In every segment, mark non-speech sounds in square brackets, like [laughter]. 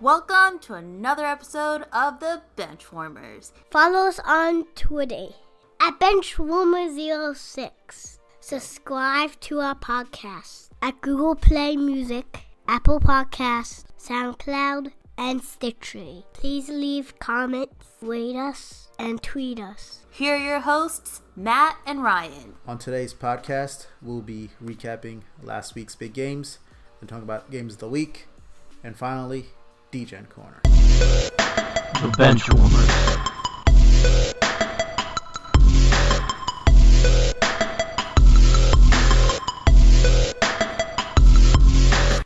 Welcome to another episode of the Benchwarmers. Follow us on Twitter at Benchwarmer06. Subscribe to our podcast at Google Play Music, Apple Podcasts, SoundCloud, and Stitcher. Please leave comments, rate us, and tweet us. Here are your hosts, Matt and Ryan. On today's podcast, we'll be recapping last week's big games and talking about games of the week, and finally, Degen Corner. The Bench Benchwarmers.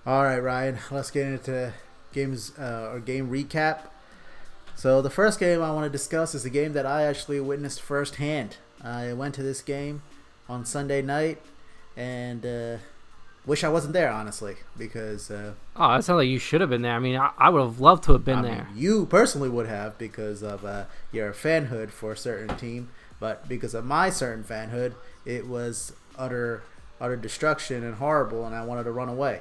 All right, Ryan, [laughs] let's get into games uh, or game recap. So the first game I want to discuss is a game that I actually witnessed firsthand. I went to this game on Sunday night, and uh, wish I wasn't there honestly because uh, Oh, that sounds like you should have been there. I mean, I, I would have loved to have been I there. mean, you personally would have because of uh, your fanhood for a certain team, but because of my certain fanhood, it was utter utter destruction and horrible, and I wanted to run away.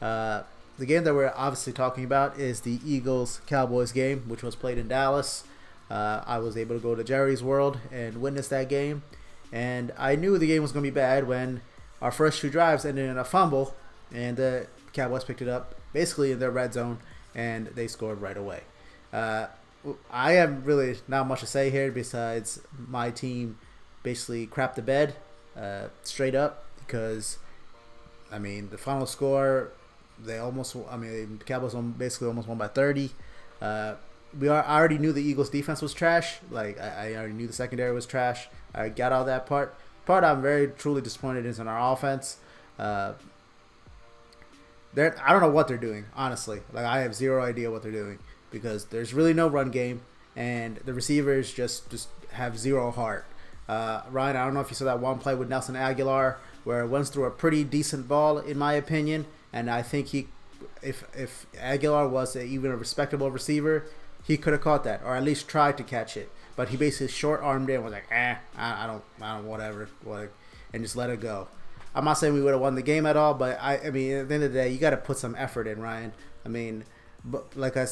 Uh, the game that we're obviously talking about is the Eagles Cowboys game, which was played in Dallas. Uh, I was able to go to Jerry's World and witness that game, and I knew the game was going to be bad when our first two drives ended in a fumble, and the Cowboys picked it up basically in their red zone, and they scored right away. Uh, I have really not much to say here besides my team basically crapped the bed uh, straight up because I mean the final score they almost I mean the Cowboys basically almost won by 30. Uh, we are, I already knew the Eagles defense was trash. Like I, I already knew the secondary was trash. I got all that part. Part I'm very truly disappointed is in our offense. Uh, they're I don't know what they're doing honestly. Like I have zero idea what they're doing because there's really no run game and the receivers just just have zero heart. Uh, Ryan, I don't know if you saw that one play with Nelson Agholor where it went through a pretty decent ball in my opinion, and I think he, if if Aguilar was a, even a respectable receiver, he could have caught that or at least tried to catch it. But he basically short armed it and was like, eh, I, I don't, I don't, whatever, what, and just let it go. I'm not saying we would have won the game at all, but I, I mean, at the end of the day, you got to put some effort in, Ryan. I mean, but like I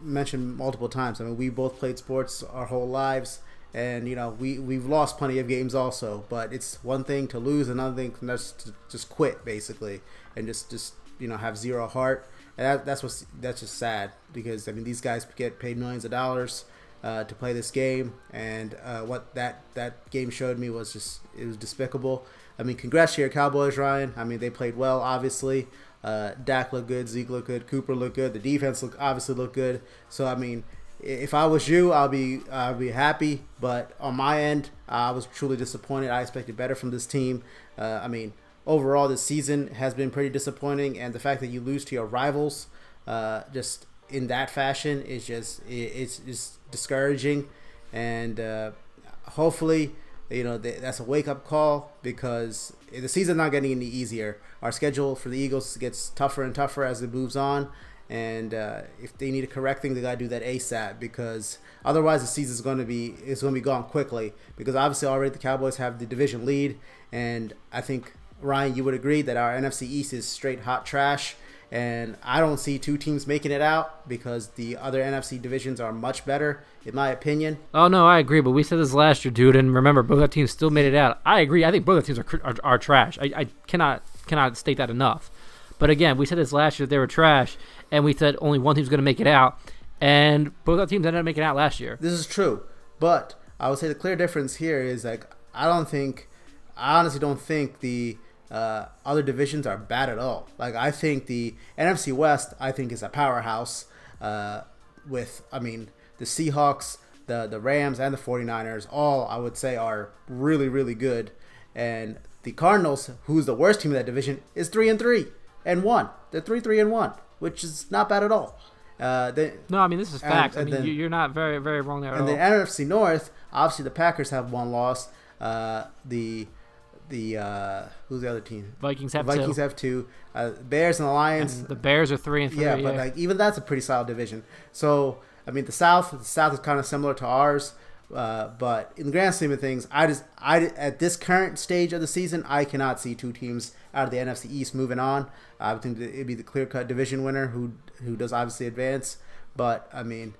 mentioned multiple times, I mean, we both played sports our whole lives, and you know, we we've lost plenty of games also. But it's one thing to lose, another thing to just quit basically, and just just you know have zero heart. And that, that's what's that's just sad because I mean, these guys get paid millions of dollars. Uh, to play this game, and uh, what that that game showed me was just it was despicable. I mean, congrats to your Cowboys, Ryan. I mean, they played well, obviously. Uh, Dak looked good, Zeke looked good, Cooper looked good. The defense looked obviously looked good. So I mean, if I was you, I'll be I'll be happy. But on my end, I was truly disappointed. I expected better from this team. Uh, I mean, overall, this season has been pretty disappointing, and the fact that you lose to your rivals, uh, just in that fashion, is just i it's just discouraging. And uh, hopefully, you know th- that's a wake up call because the season's not getting any easier. Our schedule for the Eagles gets tougher and tougher as it moves on, and uh, if they need to correct things, they gotta do that ASAP because otherwise the season's to be going to be gone quickly. Because obviously already the Cowboys have the division lead, and I think Ryan, you would agree that our NFC East is straight hot trash. And I don't see two teams making it out because the other NFC divisions are much better, in my opinion. Oh no, I agree. But we said this last year, dude. And remember, both our teams still made it out. I agree. I think both our teams are are, are trash. I, I cannot cannot state that enough. But again, we said this last year that they were trash, and we said only one team's going to make it out, and both our teams ended up making it out last year. This is true, but I would say the clear difference here is like I don't think, I honestly don't think the uh, other divisions are bad at all. Like I think the NFC West, I think is a powerhouse. Uh, with I mean the Seahawks, the the Rams, and the 49ers, all I would say are really really good, and the Cardinals, who's the worst team in that division, is three and three and one. They're three three and one, which is not bad at all. Uh, they, No, I mean this is And- facts. I mean then- you- you're not very very wrong there at and the NFC North, obviously the Packers have one loss. Uh, the the uh, who's the other team? Vikings The have Vikings two. have two. Uh, Bears and the Lions. And the Bears are three and three. yeah, but like even that's a pretty solid division. So I mean, the South, the South is kind of similar to ours. Uh, but in the grand scheme of things, I just I at this current stage of the season, I cannot see two teams out of the NFC East moving on. I would think it'd be the clear cut division winner who who does obviously advance. But I mean,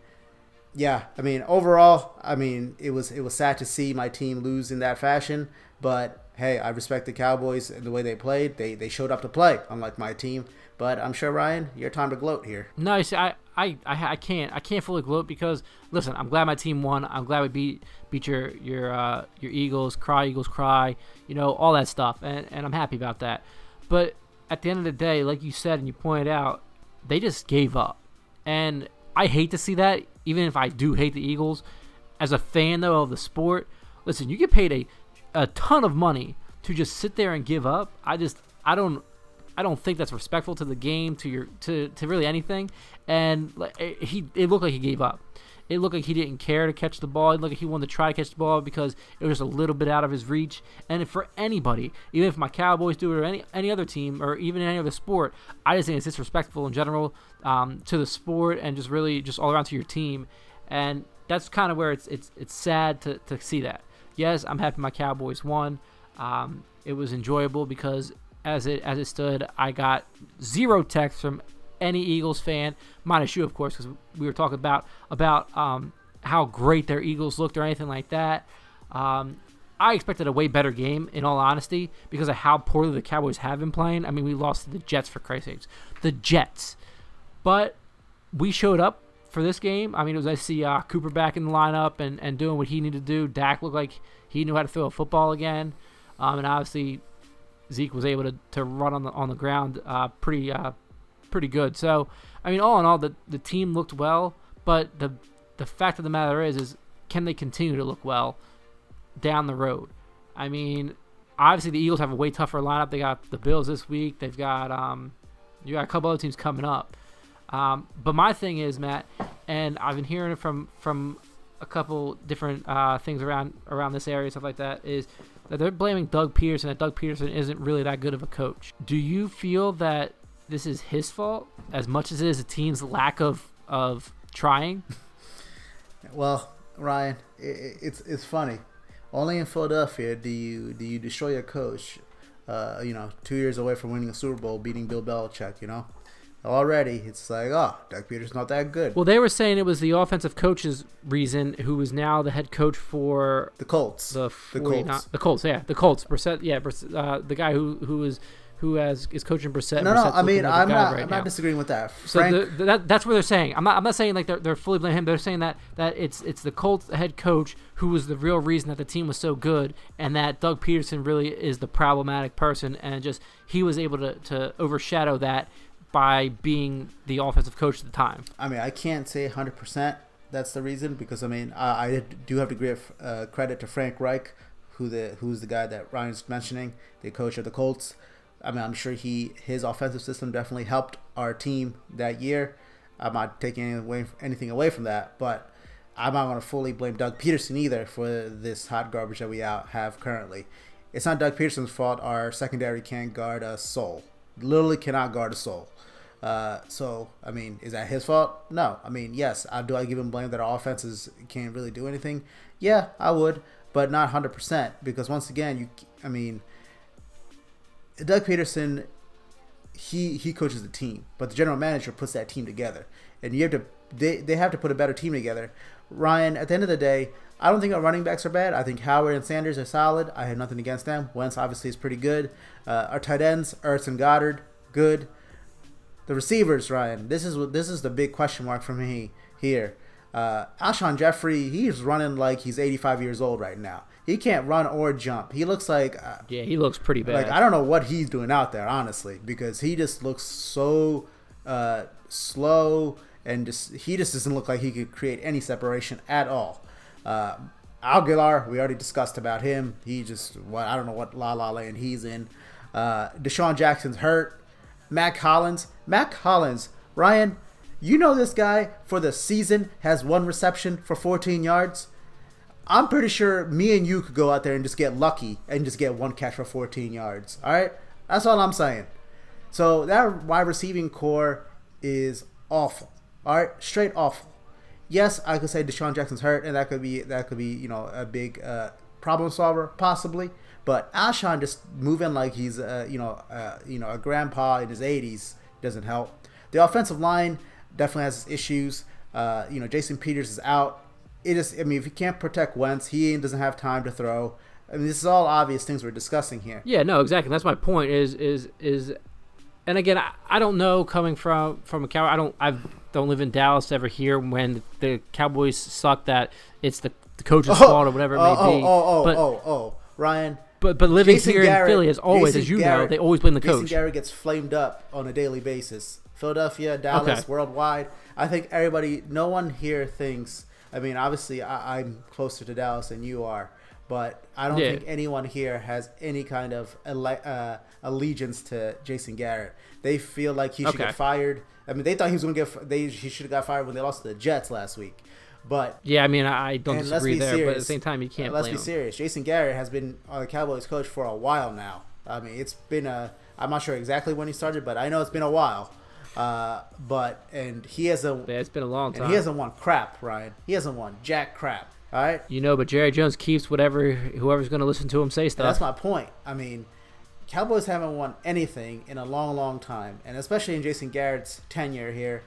yeah, I mean overall, I mean it was it was sad to see my team lose in that fashion. But hey, I respect the Cowboys and the way they played. They they showed up to play, unlike my team. But I'm sure Ryan, your time to gloat here. No, see, I, I, I, I can't I can't fully gloat because listen, I'm glad my team won. I'm glad we beat beat your your uh, your Eagles. Cry Eagles cry. You know all that stuff, and and I'm happy about that. But at the end of the day, like you said and you pointed out, they just gave up, and I hate to see that. Even if I do hate the Eagles, as a fan though of the sport, listen, you get paid a a ton of money to just sit there and give up. I just I don't I don't think that's respectful to the game, to your to, to really anything. And it- he it looked like he gave up. It looked like he didn't care to catch the ball. It looked like he wanted to try to catch the ball because it was just a little bit out of his reach. And for anybody, even if my Cowboys do it or any any other team or even any other sport, I just think it's disrespectful in general um, to the sport and just really just all around to your team. And that's kind of where it's it's it's sad to, to see that. Yes, I'm happy my Cowboys won. Um, it was enjoyable because as it as it stood, I got zero texts from any Eagles fan, minus you, of course, because we were talking about about um, how great their Eagles looked or anything like that. Um, I expected a way better game, in all honesty, because of how poorly the Cowboys have been playing. I mean, we lost to the Jets for Christ's sakes, the Jets, but we showed up for this game. I mean, it was to see uh, Cooper back in the lineup and, and doing what he needed to do. Dak looked like he knew how to throw a football again, um, and obviously Zeke was able to, to run on the on the ground uh, pretty uh, pretty good. So I mean, all in all, the the team looked well, but the the fact of the matter is, is can they continue to look well down the road? I mean, obviously the Eagles have a way tougher lineup. They got the Bills this week. They've got um, you got a couple other teams coming up. Um, but my thing is, Matt, and I've been hearing it from from a couple different uh, things around around this area, stuff like that, is that they're blaming Doug Pederson. That Doug Pederson isn't really that good of a coach. Do you feel that this is his fault as much as it is the team's lack of of trying? [laughs] Well, Ryan, i i- it's it's funny. Only in Philadelphia do you do you destroy your coach. Uh, you know, two years away from winning a Super Bowl, beating Bill Belichick. You know, already it's like, oh, Doug Pederson's not that good. Well, they were saying it was the offensive coach's reason, who is now the head coach for the Colts. the The 49 Colts. The Colts, yeah, the Colts. Brissett, yeah, Brissett, uh, the guy who who is who has is coaching Brissett. no, no, I mean, looking like a I'm not, right I'm now. not disagreeing with that. So the, the- that, that's what they're saying. I'm not. I'm not saying like they're, they're fully blaming him. They're saying that that it's it's the Colts head coach who was the real reason that the team was so good, and that Doug Pederson really is the problematic person, and just he was able to to overshadow that by being the offensive coach at the time. I mean, I can't say 100% that's the reason because I mean, I, I do have to give uh, credit to Frank Reich, who the who's the guy that Ryan's mentioning, the coach of the Colts. I mean, I'm sure he his offensive system definitely helped our team that year. I'm not taking away, anything away from that, but I'm not going to fully blame Doug Pederson either for this hot garbage that we out have currently. It's not Doug Pederson's fault. Our secondary can't guard a soul. Literally cannot guard a soul. Uh, so, I mean, is that his fault? No. I mean, yes. I, do I give him blame that our offenses can't really do anything? Yeah, I would, but not 100% because once again, you. I mean, Doug Pederson, he he coaches the team, but the general manager puts that team together, and you have to. They they have to put a better team together. Ryan, at the end of the day, I don't think our running backs are bad. I think Howard and Sanders are solid. I have nothing against them. Wentz obviously is pretty good. Uh, our tight ends, Ertz and Goedert, good. The receivers, Ryan. This is what this is the big question mark for me here. Uh, Alshon Jeffery, he's running like he's 85 years old right now. He can't run or jump. He looks like uh, Yeah, he looks pretty bad. like I don't know what he's doing out there, honestly, because he just looks so uh, slow and just he just doesn't look like he could create any separation at all. Uh, Agholor, we already discussed about him. He just what I don't know what la la land he's in. Uh, DeSean Jackson's hurt. Matt Hollins. Mack Hollins, Ryan, you know this guy for the season has one reception for 14 yards. I'm pretty sure me and you could go out there and just get lucky and just get one catch for 14 yards. All right, that's all I'm saying. So that wide receiving core is awful. All right, straight awful. Yes, I could say DeSean Jackson's hurt, and that could be that could be you know a big uh, problem solver possibly. But Alshon just moving like he's uh, you know uh, you know a grandpa in his 80s doesn't help. The offensive line definitely has issues. Uh, you know, Jason Peters is out. It is. I mean, if he can't protect Wentz, he doesn't have time to throw. I mean, this is all obvious things we're discussing here. Yeah, no, exactly. That's my point. Is is is, and again, I, I don't know coming from from a cow. I don't I don't live in Dallas ever hear when the Cowboys suck that it's the, the coach's fault or whatever it may oh, be. Oh, oh, but, oh, oh, Ryan. But but living Jason here Garrett- in Philly, as always, Jason as you know, they always blame the coach. Jason. Garrett gets flamed up on a daily basis. Philadelphia, Dallas, Okay. worldwide. I think everybody, no one here thinks. I mean, obviously, I, I'm closer to Dallas than you are, but I don't Yeah. think anyone here has any kind of alle- uh, allegiance to Jason Garrett. They feel like he should Okay. get fired. I mean, they thought he was going to get. They he should have got fired when they lost to the Jets last week, but Yeah, I mean, I don't and disagree there, but at the same time, you can't let's be him. serious. Jason Garrett has been the Cowboys coach for a while now. I mean, it's been a. I'm not sure exactly when he started, but I know it's been a while. Uh, but and he hasn't Yeah, it's been a long and time. he hasn't won crap, Ryan. He hasn't won jack crap. All right, You know, but Jerry Jones keeps whatever whoever's going to listen to him say and stuff. that's my point. I mean, Cowboys haven't won anything in a long, long time, and especially in Jason Garrett's tenure here,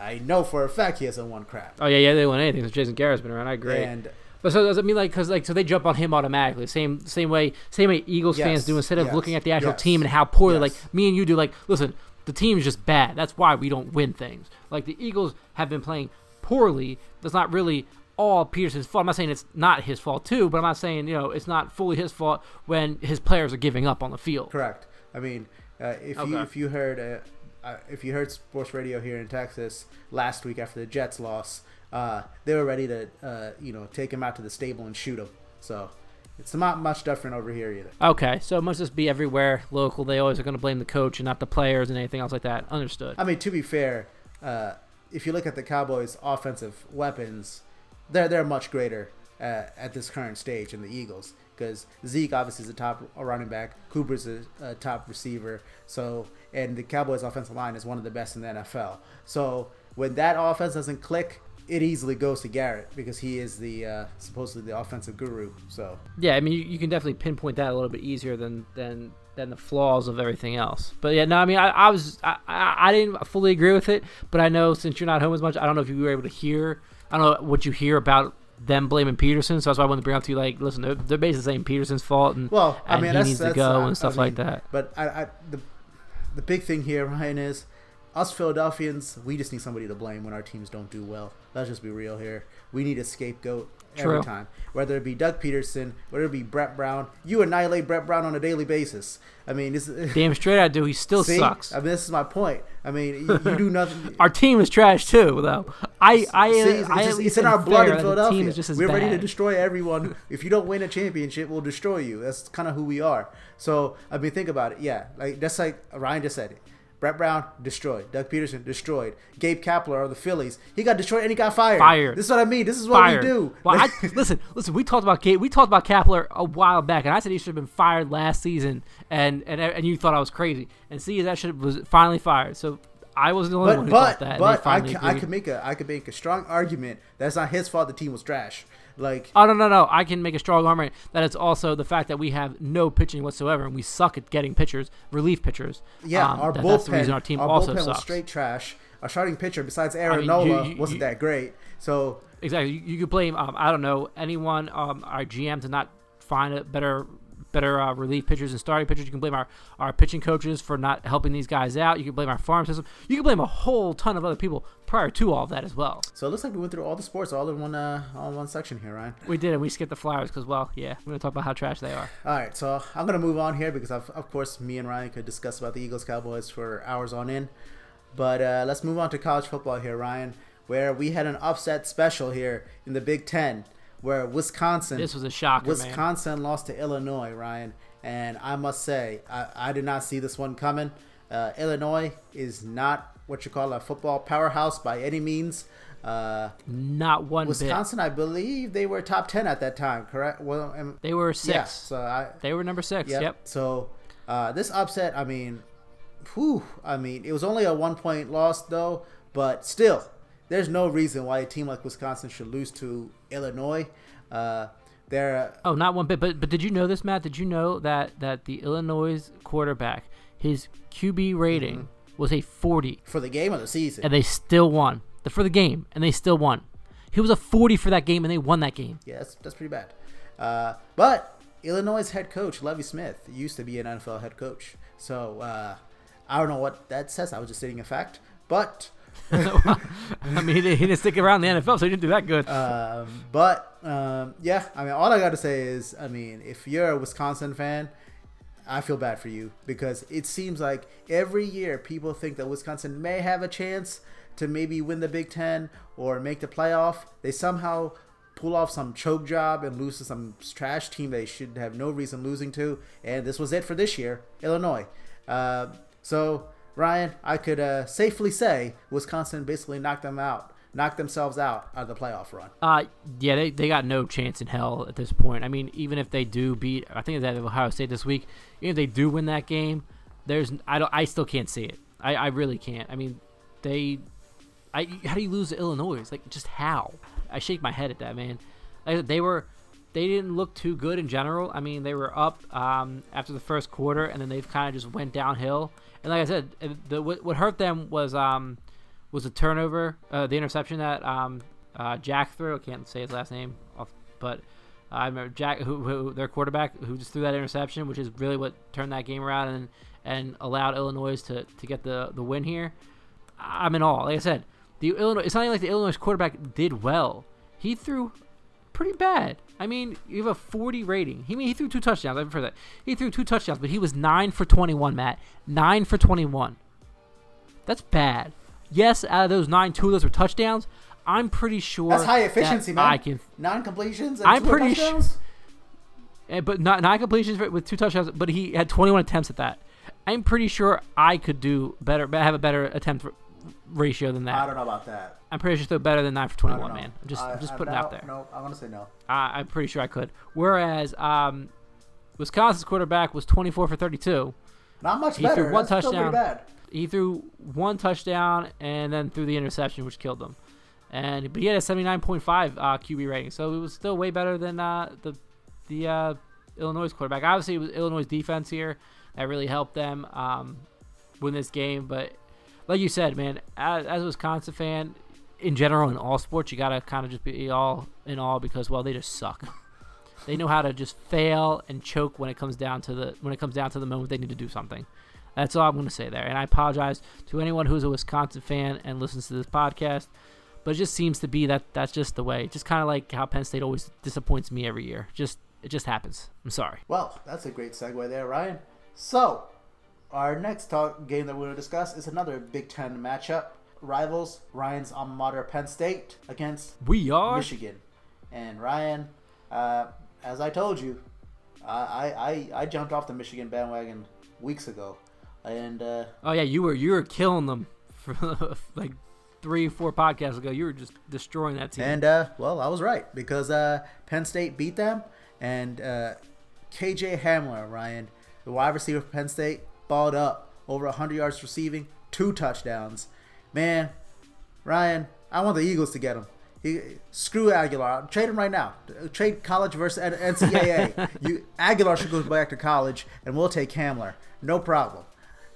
I know for a fact he hasn't won crap. oh yeah, yeah, they won anything since Jason Garrett's been around. I agree. And But so does it mean like because like so they jump on him automatically? Same same way same way Eagles Yes, fans do instead of yes, looking at the actual yes, team and how poorly like me and you do. Like listen, the team is just bad. That's why we don't win things. Like the Eagles have been playing poorly. That's not really all Pederson's fault. I'm not saying it's not his fault too, but I'm not saying you know it's not fully his fault when his players are giving up on the field. Correct. I mean, uh, if you if you heard uh, uh, if you heard sports radio here in Texas last week after the Jets loss, uh, they were ready to uh, you know take him out to the stable and shoot him. So it's not much different over here either. Okay, so it must just be everywhere local. They always are going to blame the coach and not the players and anything else like that. Understood. I mean, to be fair, uh, if you look at the Cowboys' offensive weapons, they're they're much greater uh, at this current stage than the Eagles. Because Zeke obviously is a top running back, Cooper's a, a top receiver. So, and the Cowboys' offensive line is one of the best in the NFL. So, when that offense doesn't click, it easily goes to Garrett because he is the uh, supposedly the offensive guru. So, Yeah, I mean, you, you can definitely pinpoint that a little bit easier than than than the flaws of everything else. But yeah, no, I mean, I, I was I, I didn't fully agree with it, but I know since you're not home as much, I don't know if you were able to hear. I don't know what you hear about them blaming Pederson, so that's why I wanted to bring up to you. Like, listen, they're, they're basically saying Pederson's fault, and Well, I and mean, he that's, needs that's to go uh, and stuff I like that. But I, I, the the big thing here, Ryan, is us Philadelphians. We just need somebody to blame when our teams don't do well. Let's just be real here. We need a scapegoat every time. Whether it be Doug Pederson, whether it be Brett Brown, you annihilate Brett Brown on a daily basis. I mean, this Damn straight I do. He still see? sucks. I mean, this is my point. I mean, you, you do nothing. [laughs] Our team is trash too, though. I I, See, it's, uh, I just- it's in our blood in Philadelphia. Team is just as We're ready to destroy everyone. [laughs] if you don't win a championship, we'll destroy you. That's kind of who we are. So I mean, think about it. Yeah, like that's like Ryan just said. Brett Brown destroyed. Doug Pederson destroyed. Gabe Kapler of the Phillies, he got destroyed and he got fired. Fired. This is what I mean. This is what fired. we do. Well, I, [laughs] listen, listen. We talked about Kate. We talked about Kapler a while back, and I said he should have been fired last season, and and and you thought I was crazy. And see, that should have was finally fired. So I wasn't the only one but who thought but that. but I I could make a I could make a strong argument that it's not his fault. The team was trash. Like Oh no no no! I can make a strong argument that it's also the fact that we have no pitching whatsoever, and we suck at getting pitchers, relief pitchers. Yeah, Um, our that- bullpen. That's the reason our team also bullpen was sucks. straight trash. Our starting pitcher, besides mean, Aaron you- Nola, you- wasn't you- that great. So Exactly. You, you could blame um, I don't know anyone um, our GM to not find a better better uh, relief pitchers and starting pitchers. You can blame our, our pitching coaches for not helping these guys out. You can blame our farm system. You can blame a whole ton of other people prior to all of that as well. so it looks like we went through all the sports all in one uh, all in one section here, Ryan. We did, and we skipped the Flyers because, well, yeah, we're gonna talk about how trash they are. All right, so I'm gonna move on here because of, of course me and Ryan could discuss about the Eagles Cowboys for hours on end. But uh, let's move on to college football here, Ryan, where we had an upset special here in the Big Ten, where Wisconsin This was a shocker, man. Wisconsin lost to Illinois, Ryan, and I must say I, I did not see this one coming. Uh, Illinois is not what you call a football powerhouse by any means. Uh, Not one bit. Wisconsin, I believe they were top ten at that time, correct? Well, am- They were six. yeah, so I, They were number six. Yep. Yep. So uh, this upset, I mean, whew, I mean, it was only a one point loss though, but still, there's no reason why a team like Wisconsin should lose to Illinois. Uh, they're uh, Oh, not one bit. But but did you know this, Matt? Did you know that that the Illinois quarterback, his QB rating Mm-hmm. was a 40, for the game of the season. and they still won the, for the game, and they still won. He was a 40 for that game, and they won that game. Yeah, that's, that's pretty bad. Uh, but Illinois' head coach, Lovie Smith, used to be an NFL head coach. So uh, I don't know what that says. I was just stating a fact. But [laughs] I mean, he didn't, he didn't stick around the NFL, so he didn't do that good. um, but um, yeah, I mean, all I got to say is, I mean, if you're a Wisconsin fan, I feel bad for you because it seems like every year people think that Wisconsin may have a chance to maybe win the Big Ten or make the playoff. They somehow pull off some choke job and lose to some trash team they should have no reason losing to. And this was it for this year, Illinois. Uh, so Ryan, I could uh, safely say Wisconsin basically knocked them out, knocked themselves out out of the playoff run. Uh, yeah, they, they got no chance in hell at this point. I mean, even if they do beat, I think have Ohio State this week. Even if they do win that game, there's I don't I still can't see it. I, I really can't. I mean, they, I how do you lose to Illinois? Like just how? I shake my head at that man. Like, they were, they didn't look too good in general. I mean, they were up um, after the first quarter, and then they've kind of just went downhill. And like I said, uh, the what, hurt them was um was a turnover, uh, the interception that um, uh, Jack threw. I can't say his last name, but I remember Jack, who, who their quarterback, who just threw that interception, which is really what turned that game around and and allowed Illinois to, to get the, the win here. I'm in awe. Like I said, the Illinois. It's not like the Illinois quarterback did well. He threw pretty bad. I mean, you have a 40 rating. He I mean he threw two touchdowns. I've heard that. He threw two touchdowns, but he was nine for 21. Matt, nine for 21. That's bad. Yes, out of those nine, two of those were touchdowns. I'm pretty sure That's high that efficiency, man. I can, Nine completions. I'm pretty su- touchdowns? eh, but not nine completions with two touchdowns. But he had 21 attempts at that. I'm pretty sure I could do better, have a better attempt ratio than that. I don't know about that. I'm pretty sure still better than nine for 21, man. I'm just, I, I'm just putting it no, out there. No, I'm gonna say no. I, I'm pretty sure I could. Whereas um, Wisconsin's quarterback was 24 for 32. Not much He better. threw one That's touchdown. He threw one touchdown and then threw the interception, which killed him. And but he had a 79.5 uh, QB rating, so it was still way better than uh, the the uh, Illinois quarterback. Obviously, it was Illinois' defense here that really helped them um, win this game. But like you said, man, as, as a Wisconsin fan, in general in all sports, you gotta kind of just be all in all because well, they just suck. [laughs] they know how to just fail and choke when it comes down to the when it comes down to the moment they need to do something. That's all I'm going to say there. And I apologize to anyone who's a Wisconsin fan and listens to this podcast, but it just seems to be that that's just the way. Just kind of like how Penn State always disappoints me every year. Just it just happens. I'm sorry. Well, that's a great segue there, Ryan. So, our next talk game that we're going to discuss is another Big Ten matchup. Rivals, Ryan's alma mater, Penn State, against We are. Michigan. And Ryan, uh, as I told you, I, I, I, jumped off the Michigan bandwagon weeks ago. And uh, Oh yeah, you were you were killing them for [laughs] like three four podcasts ago. You were just destroying that team. And uh, well, I was right because uh, Penn State beat them, and uh, KJ Hamler, Ryan, the wide receiver for Penn State, balled up over 100 yards receiving, two touchdowns. Man, Ryan, I want the Eagles to get him. He, screw Agholor. Trade him right now. Trade college versus NCAA. [laughs] you Agholor should go back to college, and we'll take Hamler. No problem.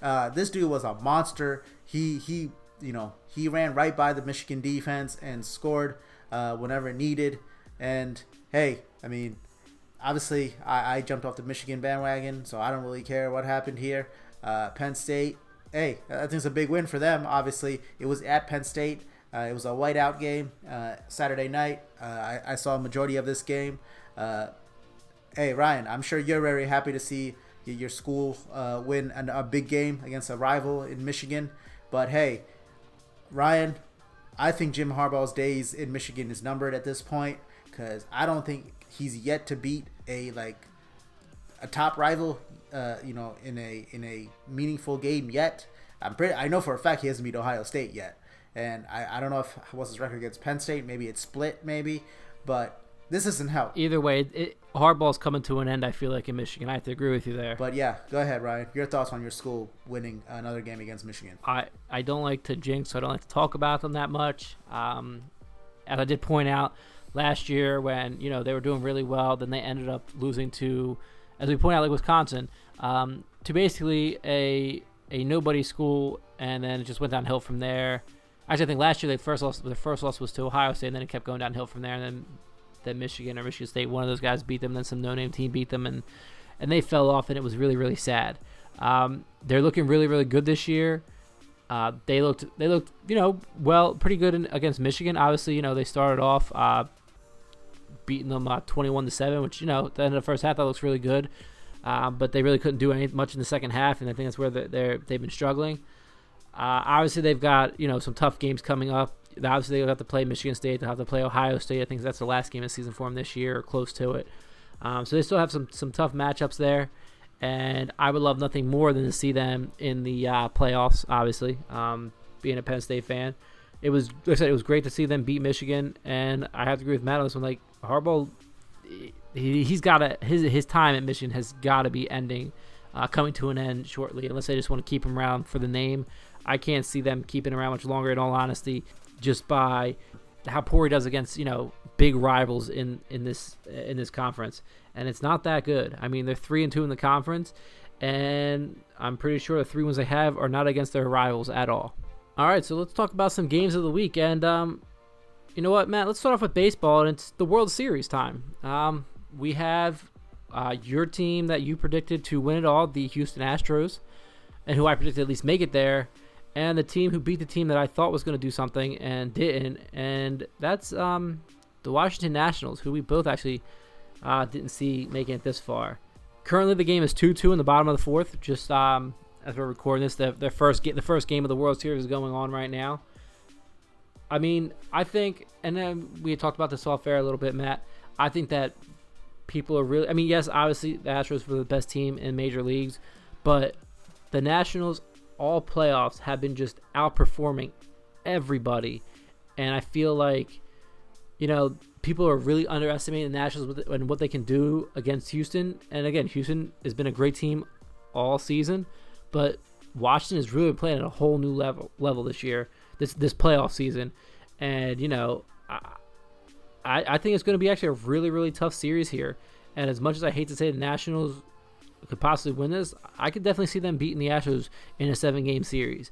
Uh, this dude was a monster. He he you know he ran right by the Michigan defense and scored uh, whenever needed. And hey, I mean, obviously I, I jumped off the Michigan bandwagon, so I don't really care what happened here. Uh, Penn State, hey, I think it's a big win for them. Obviously, it was at Penn State. Uh, it was a whiteout game uh, Saturday night. Uh, I, I saw a majority of this game. Uh, hey Ryan, I'm sure you're very happy to see your school uh, win an, a big game against a rival in Michigan. But hey, Ryan, I think Jim Harbaugh's days in Michigan is numbered at this point because I don't think he's yet to beat a like a top rival. Uh, you know, in a in a meaningful game yet. I'm pretty. I know for a fact he hasn't beat Ohio State yet, and I, I don't know if what's his record against Penn State. Maybe it's split, maybe, but this isn't help. Either way, it, Harbaugh's coming to an end. I feel like in Michigan, I have to agree with you there. But yeah, go ahead, Ryan. Your thoughts on your school winning another game against Michigan? I, I don't like to jinx, so I don't like to talk about them that much. Um, as I did point out, last year when you know they were doing really well. Then they ended up losing to, as we point out, like Wisconsin, um, to basically a a nobody school, and then it just went downhill from there. Actually, I think last year they first lost. Their first loss was to Ohio State, and then it kept going downhill from there. And then, then Michigan or Michigan State, one of those guys beat them. Then some no-name team beat them, and and they fell off, and it was really really sad. Um, they're looking really really good this year. Uh, they looked they looked you know well pretty good in, against Michigan. Obviously, you know they started off uh, beating them uh, 21 to seven, which you know at the end of the first half that looks really good. Uh, but they really couldn't do any much in the second half, and I think that's where they're, they're they've been struggling. Uh, obviously, they've got you know some tough games coming up. Obviously, they'll have to play Michigan State. They'll have to play Ohio State. I think that's the last game of season for them this year, or close to it. Um, so they still have some some tough matchups there, and I would love nothing more than to see them in the uh, playoffs. Obviously, um, being a Penn State fan, it was like I said it was great to see them beat Michigan, and I have to agree with Matt on this one. Like Harbaugh, he, he's got his his time at Michigan has got to be ending, uh, coming to an end shortly. Unless they just want to keep him around for the name, I can't see them keeping around much longer. In all honesty, just by how poor he does against you know big rivals in in this in this conference, and it's not that good. I mean, they're three and two in the conference, and I'm pretty sure the three ones they have are not against their rivals at all. All right, so let's talk about some games of the week, and um, you know what, Matt? Let's start off with baseball, and it's the World Series time. Um, we have uh, your team that you predicted to win it all, the Houston Astros, and who I predicted at least make it there, and the team who beat the team that I thought was going to do something and didn't, and that's um, the Washington Nationals, who we both actually uh, didn't see making it this far. Currently, the game is two-two in the bottom of the fourth. Just um, as we're recording this, the, the first ga- the first game of the World Series is going on right now. I mean, I think, and then we talked about this off air a little bit, Matt. I think that people are really. I mean, yes, obviously the Astros were the best team in major leagues, but the Nationals, all playoffs, have been just outperforming everybody, and I feel like, you know, people are really underestimating the Nationals and what they can do against Houston. And again, Houston has been a great team all season, but Washington is really playing at a whole new level level this year, this this playoff season, and you know. I, I, think it's going to be actually a really, really tough series here. And as much as I hate to say the Nationals could possibly win this, I could definitely see them beating the Astros in a seven game series.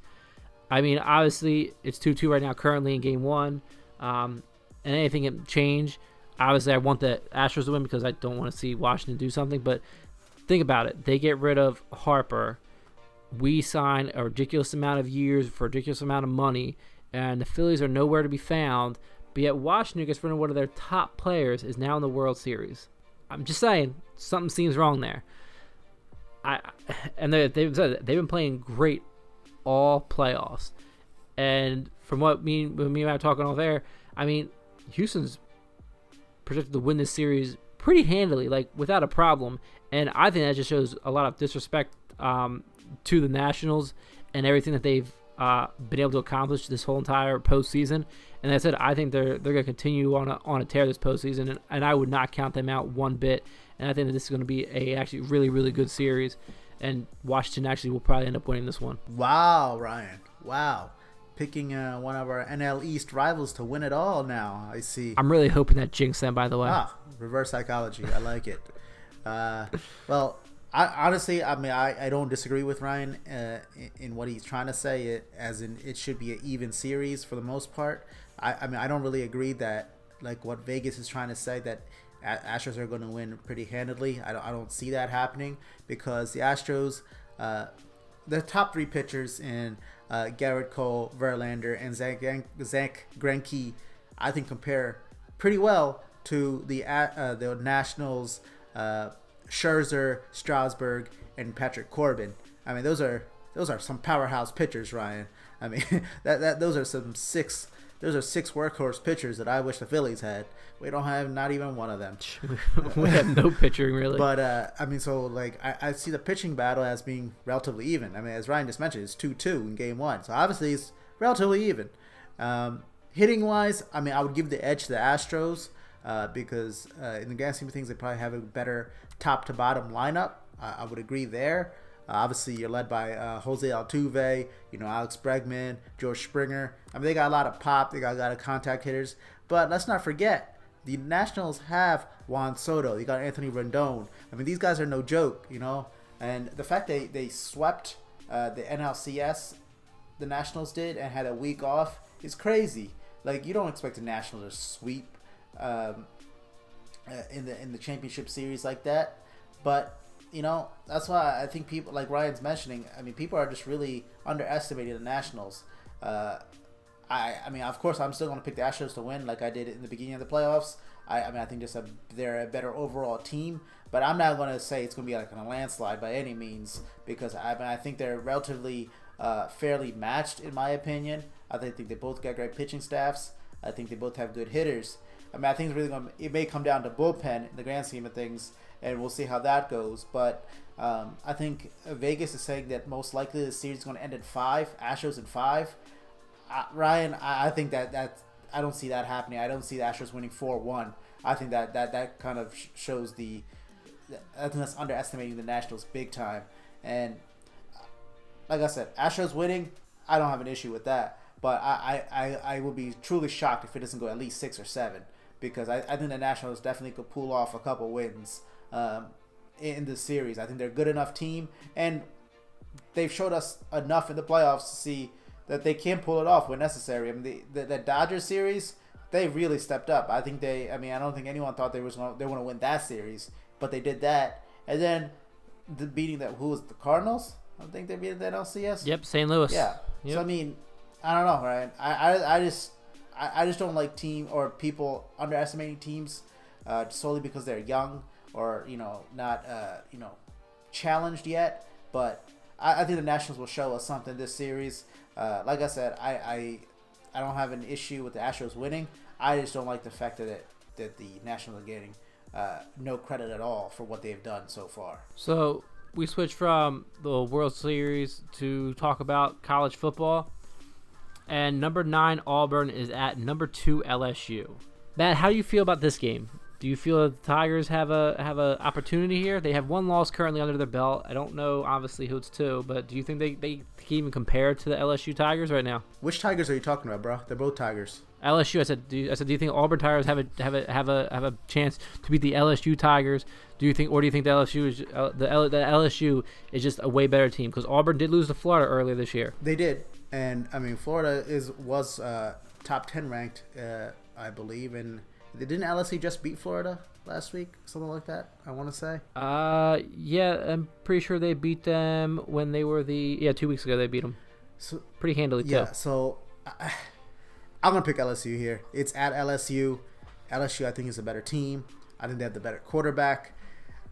I mean, obviously, it's 2 2 right now, currently in game one. Um, and anything can change. Obviously, I want the Astros to win because I don't want to see Washington do something. But think about it. They get rid of Harper. We sign a ridiculous amount of years for a ridiculous amount of money. And the Phillies are nowhere to be found. But yet Washington gets rid of one of their top players is now in the World Series. I'm just saying something seems wrong there. I and they they've they've been playing great all playoffs, and from what me me and I were talking off air, I mean Houston's projected to win this series pretty handily, like without a problem, and I think that just shows a lot of disrespect um, to the Nationals and everything that they've uh, been able to accomplish this whole entire postseason. And I said, I think they're they're going to continue on a, on a tear this postseason, and, and I would not count them out one bit. And I think that this is going to be a actually really really good series, and Washington actually will probably end up winning this one. Wow, Ryan. Wow. Picking uh, one of our NL East rivals to win it all now. I see. I'm really hoping that jinx them. By the way, Ah, reverse psychology. I like it. Uh, well, I, honestly, I mean, I, I don't disagree with Ryan uh, in, in what he's trying to say. It as in it should be an even series for the most part. I, I mean, I don't really agree that like what Vegas is trying to say that A- Astros are going to win pretty handedly. I don't, I don't see that happening because the Astros, uh, the top three pitchers in uh, Gerrit Cole, Verlander, and Zach, Zach Greinke, I think compare pretty well to the uh, the Nationals, uh, Scherzer, Strasburg, and Patrick Corbin. I mean, those are those are some powerhouse pitchers, Ryan. I mean, [laughs] that, that those are some six those are six workhorse pitchers that I wish the Phillies had. We don't have not even one of them. [laughs] we have no [laughs] pitching really. But uh, I mean, so like I, I see the pitching battle as being relatively even. I mean, as Ryan just mentioned, it's two two in game one, so obviously it's relatively even. Um, hitting wise, I mean, I would give the edge to the Astros uh, because uh, in the grand scheme of things, they probably have a better top to bottom lineup. Uh, I would agree there. Uh, obviously, you're led by uh, Jose Altuve, you know Alex Bregman, George Springer. I mean, they got a lot of pop. They got a lot of contact hitters. But let's not forget, the Nationals have Juan Soto. You got Anthony Rendon. I mean, these guys are no joke, you know. And the fact they they swept the NLCS, the Nationals did, and had a week off is crazy. Like you don't expect the Nationals to sweep um, uh, in the in the championship series like that. But you know that's why I think people like Ryan's mentioning. I mean, people are just really underestimating the Nationals. Uh, I I mean, of course, I'm still going to pick the Astros to win, like I did in the beginning of the playoffs. I, I mean, I think just a, they're a better overall team, but I'm not going to say it's going to be like a landslide by any means because I mean, I think they're relatively uh, fairly matched in my opinion. I think they both got great pitching staffs. I think they both have good hitters. I mean, I think it's really going. It may come down to bullpen in the grand scheme of things, and we'll see how that goes. But um, I think Vegas is saying that most likely the series is going to end in five. Astros in five. Uh, Ryan, I, I think that that I don't see that happening. I don't see the Astros winning four one. I think that that that kind of sh- shows the. I think that's underestimating the Nationals big time. And like I said, Astros winning, I don't have an issue with that. But I, I, I, I will be truly shocked if it doesn't go at least six or seven because I, I think the Nationals definitely could pull off a couple wins um, in the series. I think they're a good enough team, and they've showed us enough in the playoffs to see that they can pull it off when necessary. I mean, the, the, the Dodgers series, they really stepped up. I think they, I mean, I don't think anyone thought they was gonna, they want to win that series, but they did that, and then the beating that who was it, the Cardinals. I think they beat the NLCS. Yep, St. Louis. Yeah. Yep. So I mean, I don't know, right? I, I, I just I, I just don't like team or people underestimating teams uh, solely because they're young or you know not uh, you know challenged yet. But I, I think the Nationals will show us something this series. Uh, like I said, I, I I don't have an issue with the Astros winning. I just don't like the fact that it, that the Nationals are getting uh, no credit at all for what they've done so far. So we switch from the World Series to talk about college football. And number nine Auburn is at number two LSU. Matt, how do you feel about this game? Do you feel that the Tigers have a have a opportunity here? They have one loss currently under their belt. I don't know obviously who it's to, but do you think they, they can even compare to the LSU Tigers right now? Which Tigers are you talking about, bro? They're both Tigers. LSU. I said. Do you, I said. Do you think Auburn Tigers have a have a have a have a chance to beat the LSU Tigers? Do you think, or do you think the LSU is uh, the L, the LSU is just a way better team? Because Auburn did lose to Florida earlier this year. They did, and I mean Florida is was uh, top ten ranked, uh, I believe, and didn't LSU just beat Florida last week, something like that? I want to say. Uh, yeah, I'm pretty sure they beat them when they were the yeah two weeks ago. They beat them So pretty handily yeah, too. so I, I'm gonna pick LSU here. It's at LSU. LSU, I think, is a better team. I think they have the better quarterback.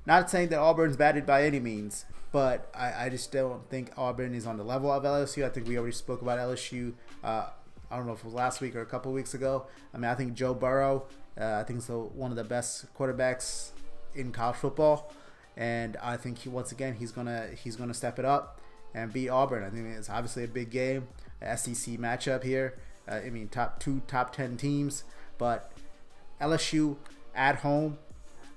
Not saying that Auburn's batted by any means, but I, I just don't think Auburn is on the level of LSU. I think we already spoke about LSU. Uh, I don't know if it was last week or a couple weeks ago. I mean, I think Joe Burrow, uh, I think is one of the best quarterbacks in college football, and I think he once again he's gonna he's gonna step it up and beat Auburn. I think it's obviously a big game, SEC matchup here. Uh, I mean, top two top ten teams, but LSU at home,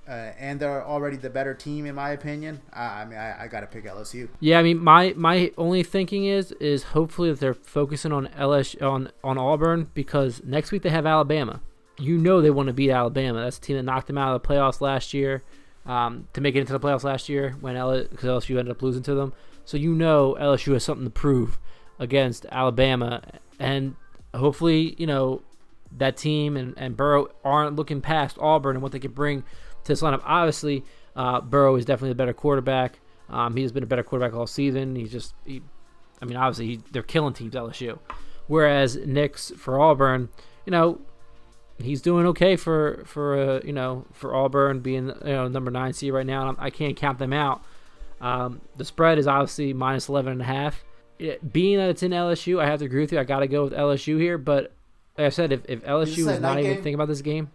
uh, and they're already the better team in my opinion. I, I mean, I, I got to pick LSU. Yeah, I mean, my my only thinking is is hopefully that they're focusing on LSU on on Auburn because next week they have Alabama. You know they want to beat Alabama. That's the team that knocked them out of the playoffs last year. Um, to make it into the playoffs last year when cause LSU ended up losing to them. So you know LSU has something to prove against Alabama, and hopefully you know that team and, and Burrow aren't looking past Auburn and what they could bring to this lineup. Obviously, uh, Burrow is definitely a better quarterback. Um, he's been a better quarterback all season. He's just, he, I mean, obviously he, they're killing teams LSU. Whereas Nix for Auburn, you know, he's doing okay for for uh, you know for Auburn being you know number nine seed right now. And I can't count them out. Um, the spread is obviously minus eleven and a half. It, being that it's in LSU, I have to agree with you. I got to go with LSU here, but like I said, if, if LSU is not even thinking about this game,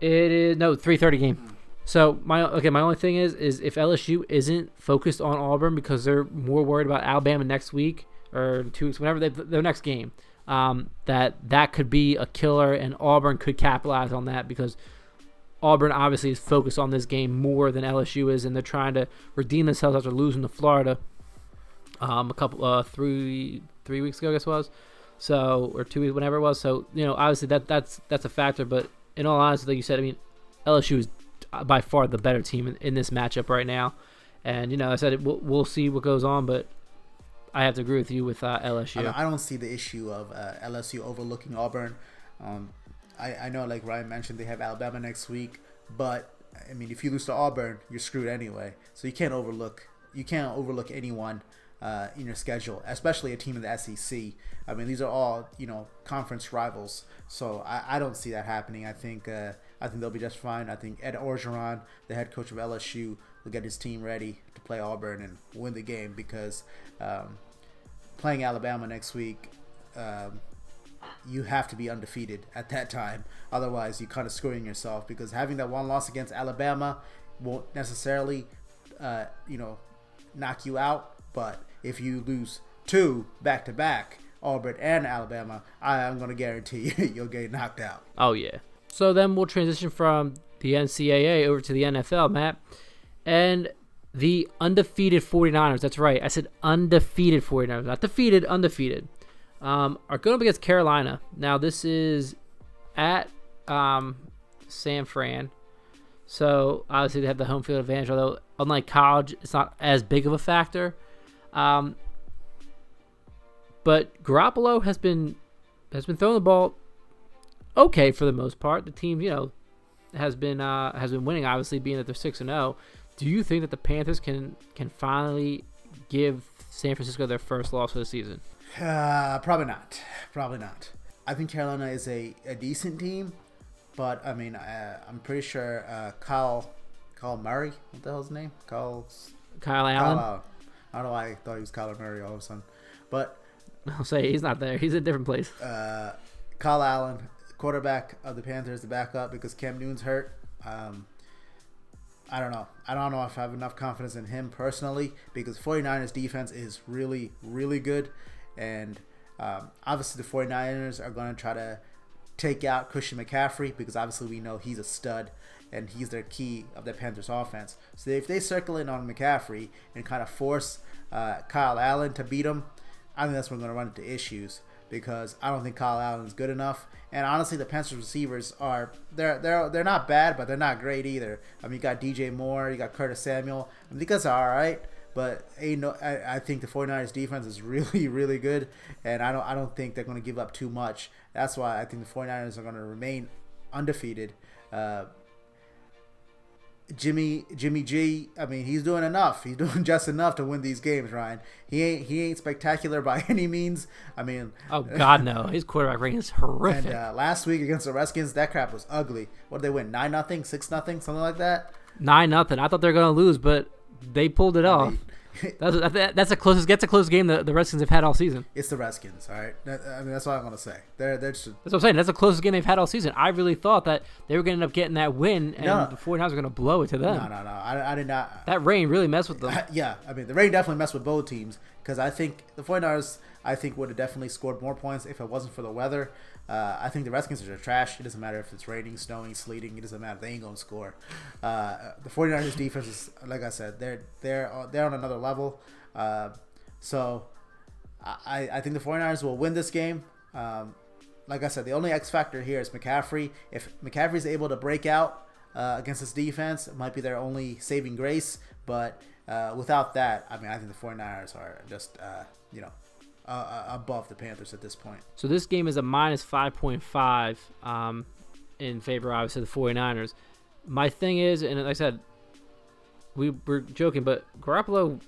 it is no three thirty game. So my okay, my only thing is is if LSU isn't focused on Auburn because they're more worried about Alabama next week or two weeks, whenever they their next game, um, that that could be a killer, and Auburn could capitalize on that because Auburn obviously is focused on this game more than LSU is, and they're trying to redeem themselves after losing to Florida um, a couple uh, three three weeks ago, I guess was. So or two weeks, whenever it was. So you know, obviously that that's that's a factor. But in all honesty, like you said, I mean, LSU is by far the better team in, in this matchup right now. And you know, I said it, we'll, we'll see what goes on, but I have to agree with you with uh, I LSU. don't, I don't see the issue of uh, LSU overlooking Auburn. Um, I, I know, like Ryan mentioned, they have Alabama next week, but I mean, if you lose to Auburn, you're screwed anyway. So you can't overlook you can't overlook anyone uh, in your schedule, especially a team in the SEC. I mean, these are all you know conference rivals, so I, I don't see that happening. I think uh, I think they'll be just fine. I think Ed Orgeron, the head coach of LSU, will get his team ready to play Auburn and win the game because um, playing Alabama next week. Um, you have to be undefeated at that time. Otherwise, you're kind of screwing yourself because having that one loss against Alabama won't necessarily, uh, you know, knock you out. But if you lose two back to back, Auburn and Alabama, I am going to guarantee [laughs] you you'll get knocked out. Oh yeah. So then we'll transition from the NCAA over to the NFL, Matt. And the undefeated 49ers, that's right. I said undefeated 49ers, not defeated, undefeated. Um, are going up against Carolina. Now this is at um, San Fran. So obviously they have the home field advantage, although unlike college, it's not as big of a factor. Um, but Garoppolo has been has been throwing the ball okay for the most part. The team, you know, has been uh, has been winning. Obviously, being that they're six and zero. Do you think that the Panthers can can finally give San Francisco their first loss of the season? Uh, probably not. Probably not. I think Carolina is a, a decent team, but I mean, uh, I'm pretty sure uh, Kyle Kyle Murray, what the hell's his name? Kyle Kyle Allen. Kyle, I don't know why I thought he was Kyler Murray all of a sudden, but [laughs] I'll say he's not there. He's in a different place. uh, Kyle Allen, quarterback of the Panthers, the backup because Cam Newton's hurt. Um, I don't know. I don't know if I have enough confidence in him personally because 49ers defense is really, really good. And um, obviously, the 49ers are going to try to take out Christian McCaffrey because obviously we know he's a stud and he's their key of the Panthers offense. So if they circle in on McCaffrey and kind of force uh, Kyle Allen to beat him, I think that's when we're going to run into issues because I don't think Kyle Allen is good enough. And honestly, the Panthers receivers are they're they're they're not bad, but they're not great either. I mean, you got DJ Moore, you got Curtis Samuel. I guys are all right, but ain't no, I, I think the 49ers defense is [laughs] really really good, and I don't I don't think they're going to give up too much. That's why I think the 49ers are going to remain undefeated. Uh, Jimmy Jimmy G, I mean, he's doing enough. He's [laughs] doing just enough to win these games, Ryan. He ain't he ain't spectacular by [laughs] any means. I mean, Oh God, no! His quarterback rating is horrific. and uh, last week against the Redskins, that crap was ugly. What did they win? Nine nothing, six nothing, something like that. Nine nothing. I thought they were gonna lose, but they pulled it off. [laughs] That's that, that's the closest. That's the closest game the, the Redskins have had all season. It's the Redskins, all right. That, I mean, that's all I'm gonna say. They're they're just That's what I'm saying. That's the closest game they've had all season. I really thought that they were gonna end up getting that win, and No. the 49ers were gonna blow it to them. no no no. I, I did not. That rain really messed with them. [laughs] yeah, I mean the rain definitely messed with both teams because I think the 49ers I think would have definitely scored more points if it wasn't for the weather. Uh, I think the Redskins are trash. It doesn't matter if it's raining, snowing, sleeting. It doesn't matter. They ain't gonna score. Uh, the 49ers defense is like I said, they're they're they're on another level. Uh, so I I think the 49ers will win this game. Um, like I said, the only X factor here is McCaffrey. If McCaffrey is able to break out uh, against this defense, it might be their only saving grace. But uh, without that, I mean, I think the 49ers are just, uh, you know, uh, uh, above the Panthers at this point. So this game is a minus 5.5 um, in favor, obviously, the 49ers. My thing is, and like I said, we were joking, but Garoppolo,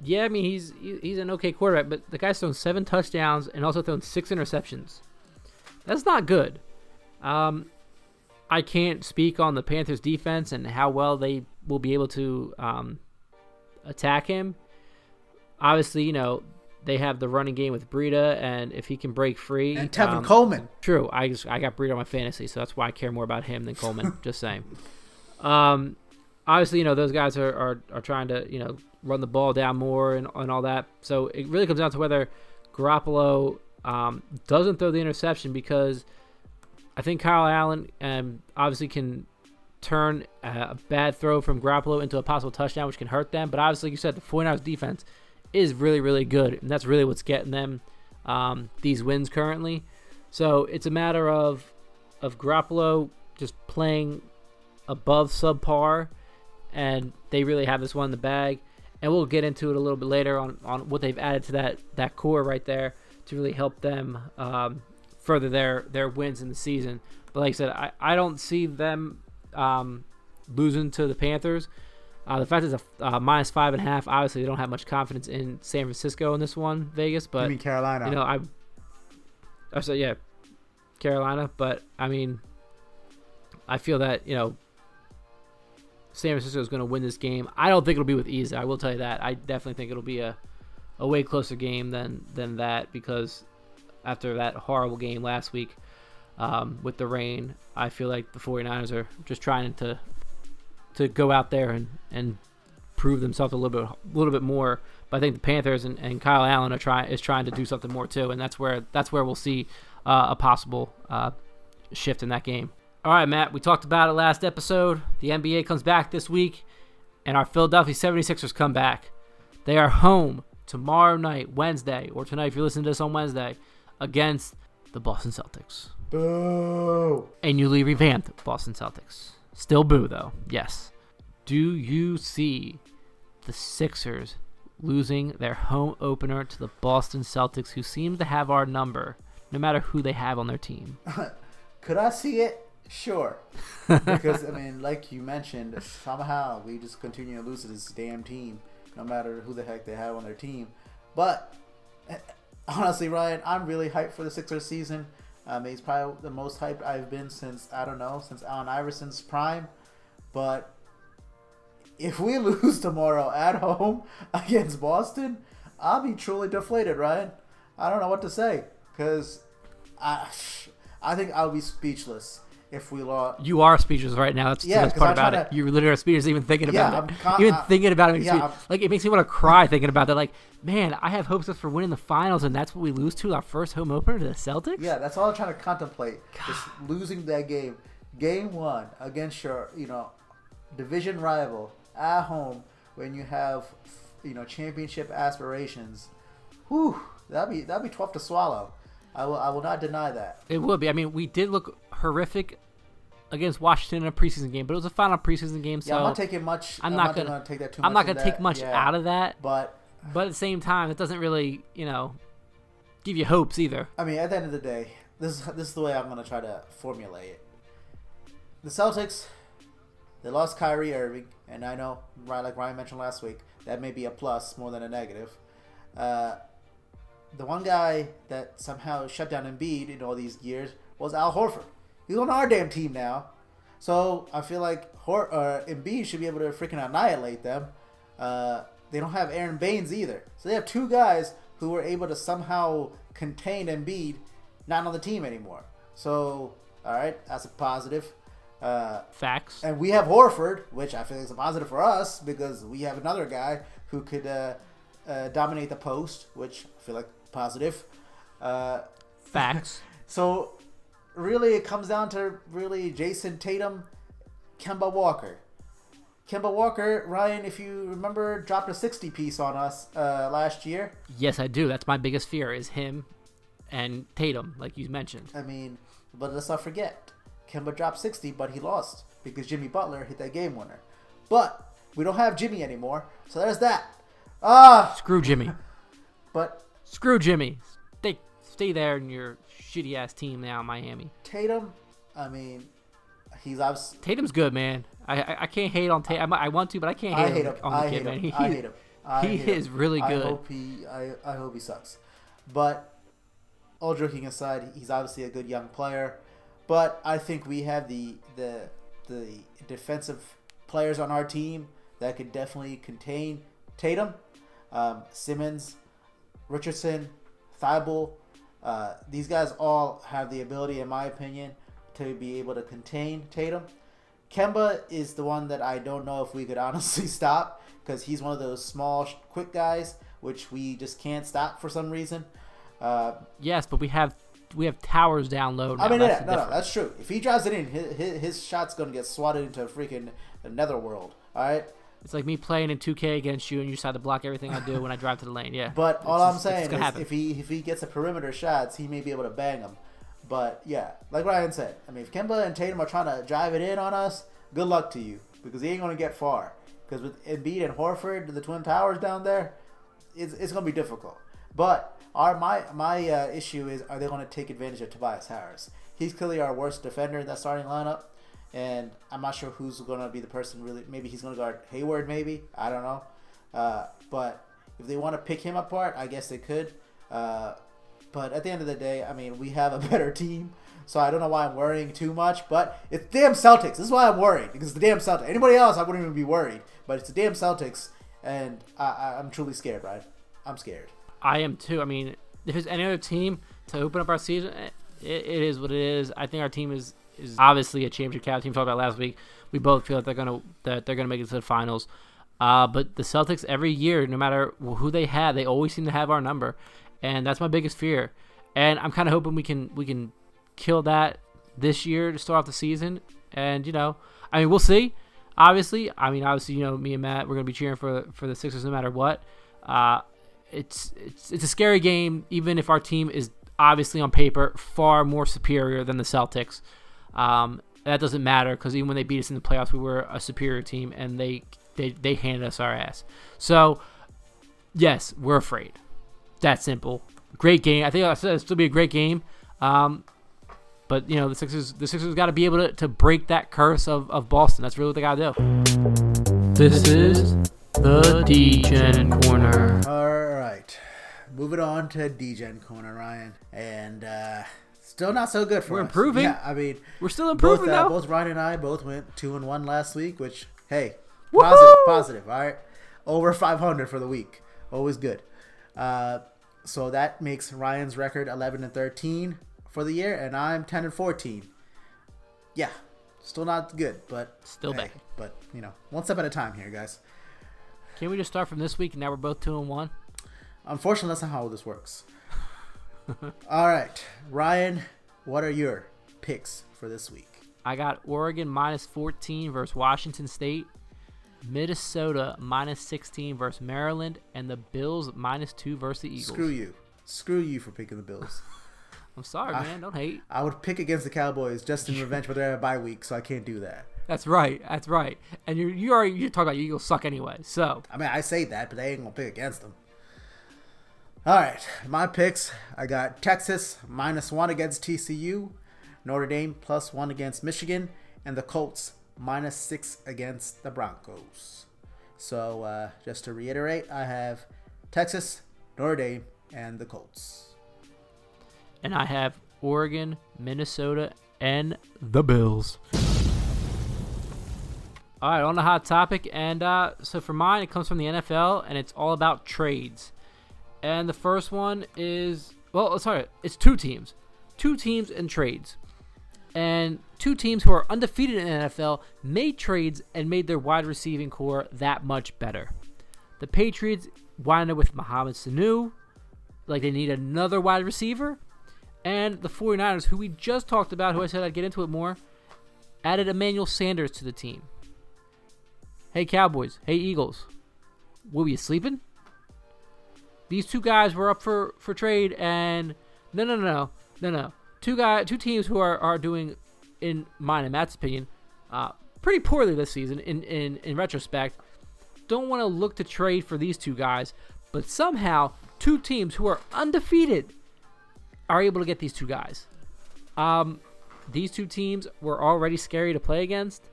yeah, I mean, he's he's an okay quarterback, but the guy's thrown seven touchdowns and also thrown six interceptions. That's not good. Um, I can't speak on the Panthers' defense and how well they will be able to um, attack him. Obviously, you know, they have the running game with Breida, and if he can break free. And Tevin um, Coleman. True. I just I got Breida on my fantasy, so that's why I care more about him than Coleman. [laughs] just saying. Um, obviously, you know those guys are, are, are trying to you know run the ball down more and, and all that. So it really comes down to whether Garoppolo um, doesn't throw the interception because I think Kyle Allen um, obviously can turn a bad throw from Garoppolo into a possible touchdown, which can hurt them. But obviously, like you said, the 49ers defense is really, really good, and that's really what's getting them um, these wins currently. So it's a matter of of Garoppolo just playing above subpar, and they really have this one in the bag. And we'll get into it a little bit later on, on what they've added to that that core right there to really help them um, further their their wins in the season. But like I said, I, I don't see them um, losing to the Panthers. Uh, the fact is a uh, minus five and a half. Obviously, they don't have much confidence in San Francisco in this one, Vegas. But you mean Carolina? you know, I. I said yeah, Carolina, but I mean, I feel that you know, San Francisco is going to win this game. I don't think it'll be with ease. I will tell you that. I definitely think it'll be a, a way closer game than than that because after that horrible game last week um, with the rain, I feel like the 49ers are just trying to to go out there and, and prove themselves a little bit a little bit more. But I think the Panthers and, and Kyle Allen are trying is trying to do something more too, and that's where that's where we'll see uh, a possible uh, shift in that game. All right, Matt, we talked about it last episode. The NBA comes back this week, and our Philadelphia 76ers come back. They are home tomorrow night, Wednesday, or tonight if you're listening to this on Wednesday, against the Boston Celtics. Boo! A newly revamped Boston Celtics. Still boo, though, yes. Do you see the Sixers losing their home opener to the Boston Celtics, who seem to have our number, no matter who they have on their team? [laughs] Could I see it? Sure. because I mean, like you mentioned, somehow we just continue to lose to this damn team, no matter who the heck they have on their team. But eh, honestly, Ryan, I'm really hyped for the Sixers season. Um, he's probably the most hyped I've been since I don't know since Allen Iverson's prime. But if we [laughs] lose tomorrow at home [laughs] against Boston, I'll be truly deflated, Ryan. I don't know what to say because I, [sighs] I think I'll be speechless if we lost. You are speechless right now. That's Yeah, the best part about it. to- You literally are speechless even thinking Yeah, about I'm it. con- even I- thinking about it makes yeah, me like it makes me want to cry thinking about that. Like, man, I have hopes for winning the finals, and that's what we lose to our first home opener to the Celtics. Yeah, that's all I'm trying to contemplate. Just losing that game, game one against your, you know, division rival at home when you have, you know, championship aspirations. Whew, that'd be that'd be tough to swallow. I will I will not deny that. It would be. I mean, we did look horrific against Washington in a preseason game, but it was a final preseason game, so Yeah, I'm not taking much. I'm I'm, not gonna- gonna, take that too I'm much. not to take that, much yeah. out of that. But But at the same time, it doesn't really, you know, give you hopes either. I mean, at the end of the day, this is this is the way I'm gonna try to formulate it. The Celtics, they lost Kyrie Irving, and I know, right, like Ryan mentioned last week, that may be a plus more than a negative. Uh, the one guy that somehow shut down Embiid in all these years was Al Horford. He's on our damn team now, so I feel like Hor- uh, Embiid should be able to freaking annihilate them. Uh, they don't have Aron Baynes either, so they have two guys who were able to somehow contain Embiid, not on the team anymore. So, all right, that's a positive. Uh, Facts. and we have Horford, which I feel like is a positive for us because we have another guy who could uh, uh, dominate the post, which I feel like positive. Uh, Facts. [laughs] so really, it comes down to really Jayson Tatum, Kemba Walker. Kemba Walker, Ryan, if you remember, dropped a 60 piece on us uh, last year. yes, I do. That's my biggest fear is him and Tatum, like you mentioned. I mean, but let's not forget, Kemba dropped 60, but he lost because Jimmy Butler hit that game winner. But we don't have Jimmy anymore, so there's that. Ah, Screw Jimmy. but Screw Jimmy. Stay, stay there in your shitty ass team now, in Miami. Tatum, I mean, he's obviously. Tatum's good, man. I I, I can't hate on Tatum. I, I want to, but I can't hate, I hate him. on I the hate man. him. He, I hate him. [laughs] I he hate him. is really good. I hope he. I, I hope he sucks. But all joking aside, he's obviously a good young player. But I think we have the the the defensive players on our team that could definitely contain Tatum, um, Simmons, Richardson, Thybulle. Uh, these guys all have the ability, in my opinion, to be able to contain Tatum. Kemba is the one that I don't know if we could [laughs] honestly stop because he's one of those small, quick guys which we just can't stop for some reason. Uh, yes, but we have we have towers down low. Now. I mean, That's yeah, no, no, that's true. If he drives it in, his, his, his shot's gonna get swatted into a freaking netherworld. All right, It's like me playing in 2K against you, and you just decide to block everything I do when I [laughs] drive to the lane. Yeah. But It's all I'm saying is, happen. if he if he gets a perimeter shots, he may be able to bang them. But yeah, like Ryan said, I mean, if Kemba and Tatum are trying to drive it in on us, good luck to you because he ain't gonna get far. Because with Embiid and Horford, the Twin Towers down there, it's, it's gonna be difficult. But our my my uh, issue is, are they gonna take advantage of Tobias Harris? He's clearly our worst defender in that starting lineup, and I'm not sure who's gonna be the person. Really, maybe he's gonna guard Hayward. Maybe I don't know. Uh, but if they want to pick him apart, I guess they could. Uh, but at the end of the day, I mean, we have a [laughs] better team. So I don't know why I'm worrying too much, but it's the damn Celtics. This is why I'm worried because it's the damn Celtics. Anybody else, I wouldn't even be worried, but it's the damn Celtics, and I, I'm truly scared, right? I'm scared. I am too. I mean, if there's any other team to open up our season, it, it is what it is. I think our team is is obviously a championship caliber team. Talked about last week. We both feel that they're gonna that they're gonna make it to the finals. Uh, but the Celtics every year, no matter who they have, they always seem to have our number, and that's my biggest fear. And I'm kind of hoping we can we can kill that this year to start off the season. And you know, I mean, we'll see. Obviously, I mean, obviously, you know, me and Matt, we're gonna be cheering for for the Sixers no matter what. Uh, it's it's it's a scary game, even if our team is obviously on paper far more superior than the Celtics. Um, that doesn't matter because even when they beat us in the playoffs, we were a superior team, and they they they handed us our ass. So yes, we're afraid. That simple. Great game. I think it'll still be a great game. Um, but you know the Sixers, the Sixers got to be able to, to break that curse of, of Boston. That's really what they got to do. This is the Degen Corner. All right, moving on to Degen corner, Ryan, and uh, still not so good for us. We're us. improving. Yeah, I mean, We're still both improving uh, though. both Ryan and I both went two and one last week, which hey, Woohoo! positive, positive. All right, over 500 for the week, always good. Uh, so that makes Ryan's record 11 and 13 for the year, and I'm 10 and 14. Yeah, still not good, but Still hey, bad. But you know, one step at a time here, guys. Can we just start from this week? and Now we're both two and one. Unfortunately, that's not how this works. [laughs] All right, Ryan, what are your picks for this week? I got Oregon minus 14 versus Washington State, Minnesota minus 16 versus Maryland, and the Bills minus two versus the Eagles. Screw you. Screw you for picking the Bills. [laughs] I'm sorry, man. Don't hate. I would pick against the Cowboys just in revenge, but they're at a bye week, so I can't do that. That's right. That's right. And you're you already you talk about Eagles suck anyway. So I mean, I say that, but they ain't gonna pick against them. All right, my picks. I got Texas minus one against TCU, Notre Dame plus one against Michigan, and the Colts minus six against the Broncos. So uh, just to reiterate, I have Texas, Notre Dame, and the Colts. and I have Oregon, Minnesota, and the Bills. All right, on the hot topic, and uh, so for mine, it comes from the NFL, and it's all about trades. And the first one is well, oh, sorry, it's two teams, two teams and trades, and two teams who are undefeated in the NFL made trades and made their wide receiving core that much better. The Patriots wound up with Mohamed Sanu, like they need another wide receiver. And the 49ers, who we just talked about, who I said I'd get into it more, added Emmanuel Sanders to the team. Hey, Cowboys. Hey, Eagles. Were you sleeping? These two guys were up for, for trade, and no, no, no, no, no. Two guy, two teams who are, are doing, in mine and Matt's opinion, uh, pretty poorly this season. In in in retrospect, don't want to look to trade for these two guys, but somehow two teams who are undefeated are able to get these two guys. Um, these two teams were already scary to play against,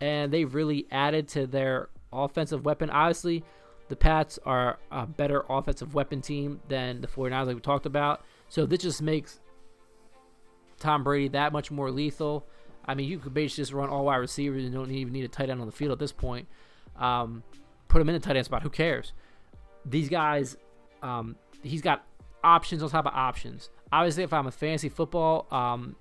and they really added to their offensive weapon. Obviously, the Pats are a better offensive weapon team than the 49ers, like we talked about. So this just makes Tom Brady that much more lethal. I mean, you could basically just run all wide receivers and don't even need a tight end on the field at this point. Um, put him in the tight end spot. Who cares? These guys, um, he's got options on top of options. Obviously, if I'm a fantasy football um,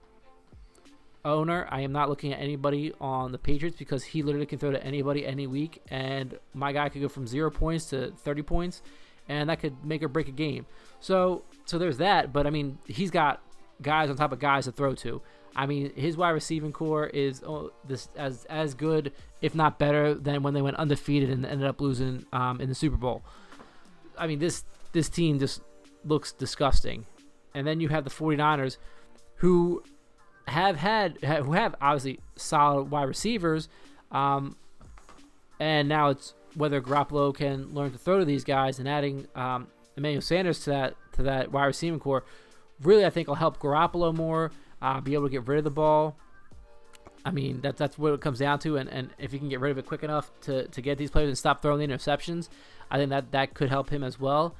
owner, I am not looking at anybody on the Patriots because he literally can throw to anybody any week, and my guy could go from zero points to 30 points, and that could make or break a game. So, so there's that. But I mean, he's got guys on top of guys to throw to. I mean, his wide receiving core is oh, this as as good, if not better, than when they went undefeated and ended up losing um, in the Super Bowl. I mean, this this team just looks disgusting. And then you have the 49ers who have had who have obviously solid wide receivers, um, and now it's whether Garoppolo can learn to throw to these guys and adding um, Emmanuel Sanders to that to that wide receiving core. Really, I think will help Garoppolo more uh, be able to get rid of the ball. I mean, that, that's what it comes down to. And, and if he can get rid of it quick enough to, to get these players and stop throwing the interceptions, I think that, that could help him as well.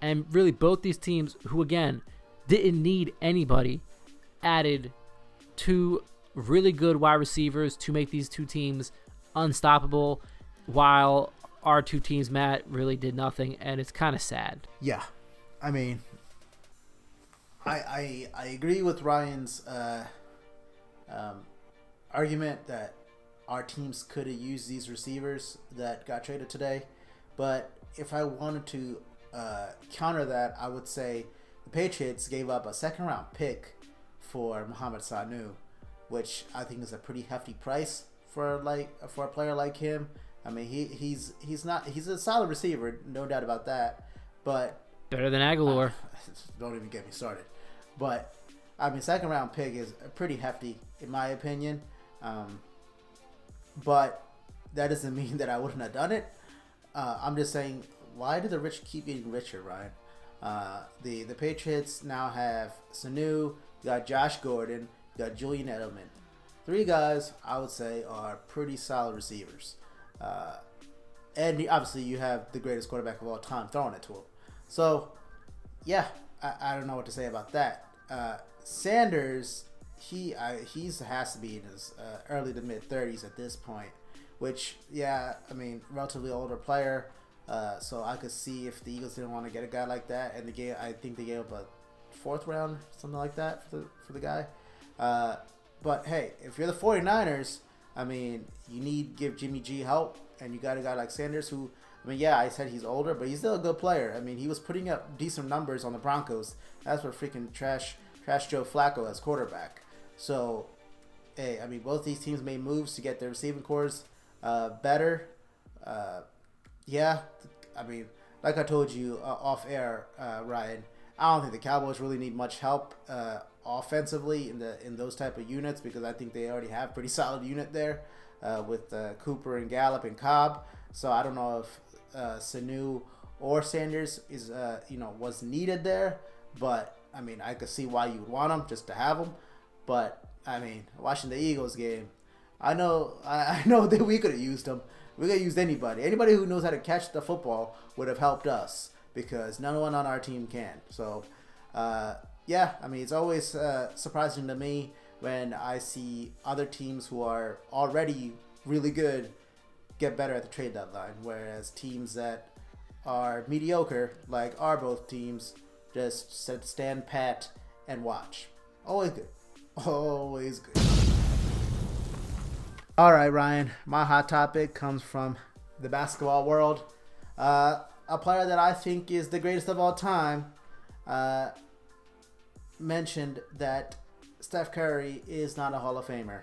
And really, both these teams, who again didn't need anybody, added two really good wide receivers to make these two teams unstoppable, while our two teams, Matt, really did nothing. And it's kind of sad. Yeah, I mean, I I, I agree with Ryan's uh, um, argument that our teams could have used these receivers that got traded today, but if I wanted to uh, counter that, I would say the Patriots gave up a second round pick for Mohamed Sanu, which I think is a pretty hefty price for like for a player like him. I mean, he he's he's not he's a solid receiver, no doubt about that. But Better than Agholor. [laughs] don't even get me started. But I mean, second round pick is pretty hefty in my opinion. Um, but that doesn't [laughs] mean that I wouldn't have done it. Uh, I'm just saying, why do the rich keep getting richer, Ryan? Uh, the the Patriots now have Sanu, you got Josh Gordon, you got Julian Edelman. Three guys I would say are pretty solid receivers. Uh, and obviously you have the greatest quarterback of all time throwing it to him. So, yeah, I, I don't know what to say about that. Uh, Sanders, he I, he's has to be in his uh, early to mid thirties at this point. Which, yeah, I mean, relatively older player. Uh, so I could see if the Eagles didn't want to get a guy like that, and the game I think they gave up a fourth round, something like that for the for the guy. Uh, but hey, if you're the 49ers, I mean, you need give Jimmy G help, and you got a guy like Sanders who, I mean, yeah, I said he's older, but he's still a good player. I mean, he was putting up decent numbers on the Broncos. That's for freaking trash, trash Joe Flacco as quarterback. So, hey, I mean, both these teams made moves to get their receiving cores uh, better. Uh, yeah, I mean, like I told you uh, off air, uh, Ryan, I don't think the Cowboys really need much help uh, offensively in the in those type of units because I think they already have pretty [laughs] solid unit there uh, with uh, Cooper and Gallup and Cobb. So I don't know if uh, Sanu or Sanders is uh, you know was needed there, but I mean I could see why you would want them just to have them. But I mean, watching the Eagles game, I know I, [laughs] I know that we could have used them. We could have used anybody. Anybody who knows how to catch the football would have helped us because no one on our team can. So, uh, yeah, I mean, it's always uh, surprising to me when I see other teams who are already really good get better at the trade deadline, whereas teams that are mediocre, like our both teams, just sit- stand pat and watch. Always good. [laughs] Always good. All right, Ryan. My hot topic comes from the basketball world. Uh, a player that I think is the greatest of all time uh, mentioned that Steph Curry is not a Hall of Famer.